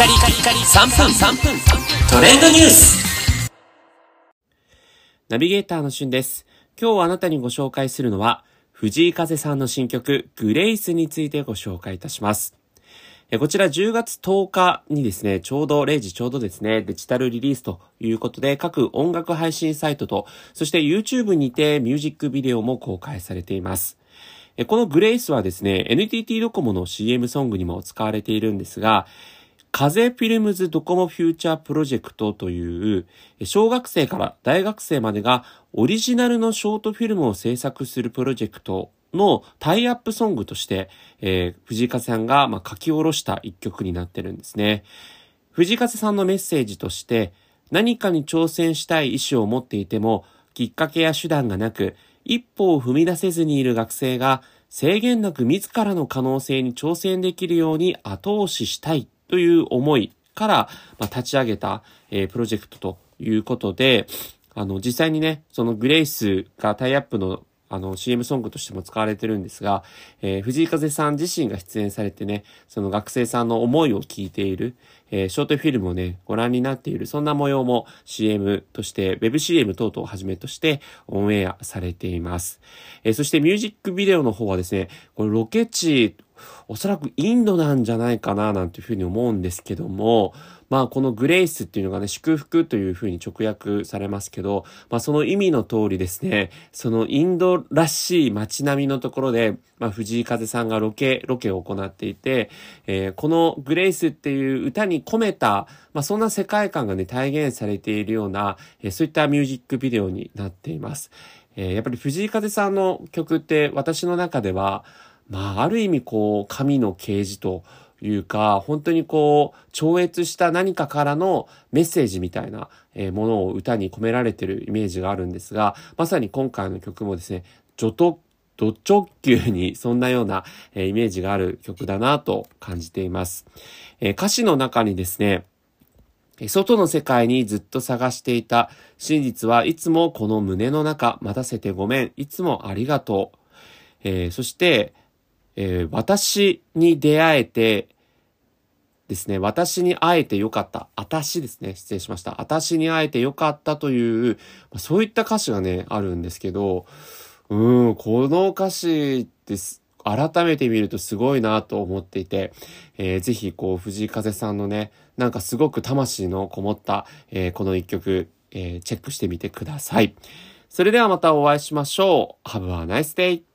カリカリカリ3分3分トレンドニュースナビゲーターのしゅんです。今日あなたにご紹介するのは、藤井風さんの新曲、グレイスについてご紹介いたします。こちら10月10日にですね、ちょうど0時ちょうどですね、デジタルリリースということで、各音楽配信サイトと、そして YouTube にてミュージックビデオも公開されています。このグレイスはですね、NTT ドコモの CM ソングにも使われているんですが、風フィルムズドコモフューチャープロジェクトという、小学生から大学生までがオリジナルのショートフィルムを制作するプロジェクトのタイアップソングとして、えー藤井風さんが、まあ、書き下ろした一曲になってるんですね。藤井風さんのメッセージとして、何かに挑戦したい意志を持っていても、きっかけや手段がなく、一歩を踏み出せずにいる学生が、制限なく自らの可能性に挑戦できるように後押ししたいという思いから、ま、立ち上げた、えプロジェクトということで、あの、実際にね、そのグレイスがタイアップのあの、CM ソングとしても使われてるんですが、えー藤井風さん自身が出演されてね、その学生さんの思いを聞いている、えーショートフィルムをね、ご覧になっている、そんな模様も CM として、ウェブ CM 等々をはじめとしてオンエアされています。えーそしてミュージックビデオの方はですね、これロケ地、おそらくインドなんじゃないかな、なんていうふうに思うんですけども、まあこのグレイスっていうのがね、祝福というふうに直訳されますけど、まあその意味の通りですね、そのインドらしい街並みのところで、まあ藤井風さんがロケ、ロケを行っていて、えーこのグレイスっていう歌に込めた、まあそんな世界観がね、体現されているような、えーそういったミュージックビデオになっています。えーやっぱり藤井風さんの曲って私の中では、まあある意味こう、神の啓示と、いうか、本当にこう、超越した何かからのメッセージみたいなものを歌に込められてるイメージがあるんですが、まさに今回の曲もですね、ド直ド直球にそんなような、えイメージがある曲だなと感じています。え歌詞の中にですね、外の世界にずっと探していた真実はいつもこの胸の中待たせてごめん、いつもありがとう。えーそして、えー私に出会えてですね、私に会えてよかった。私ですね。失礼しました。私に会えてよかったという、そういった歌詞がね、あるんですけど、うん、この歌詞です。改めて見るとすごいなと思っていて、えーぜひこう藤井風さんのね、なんかすごく魂のこもった、えーこの一曲、えーチェックしてみてください。それではまたお会いしましょう。Have a nice day!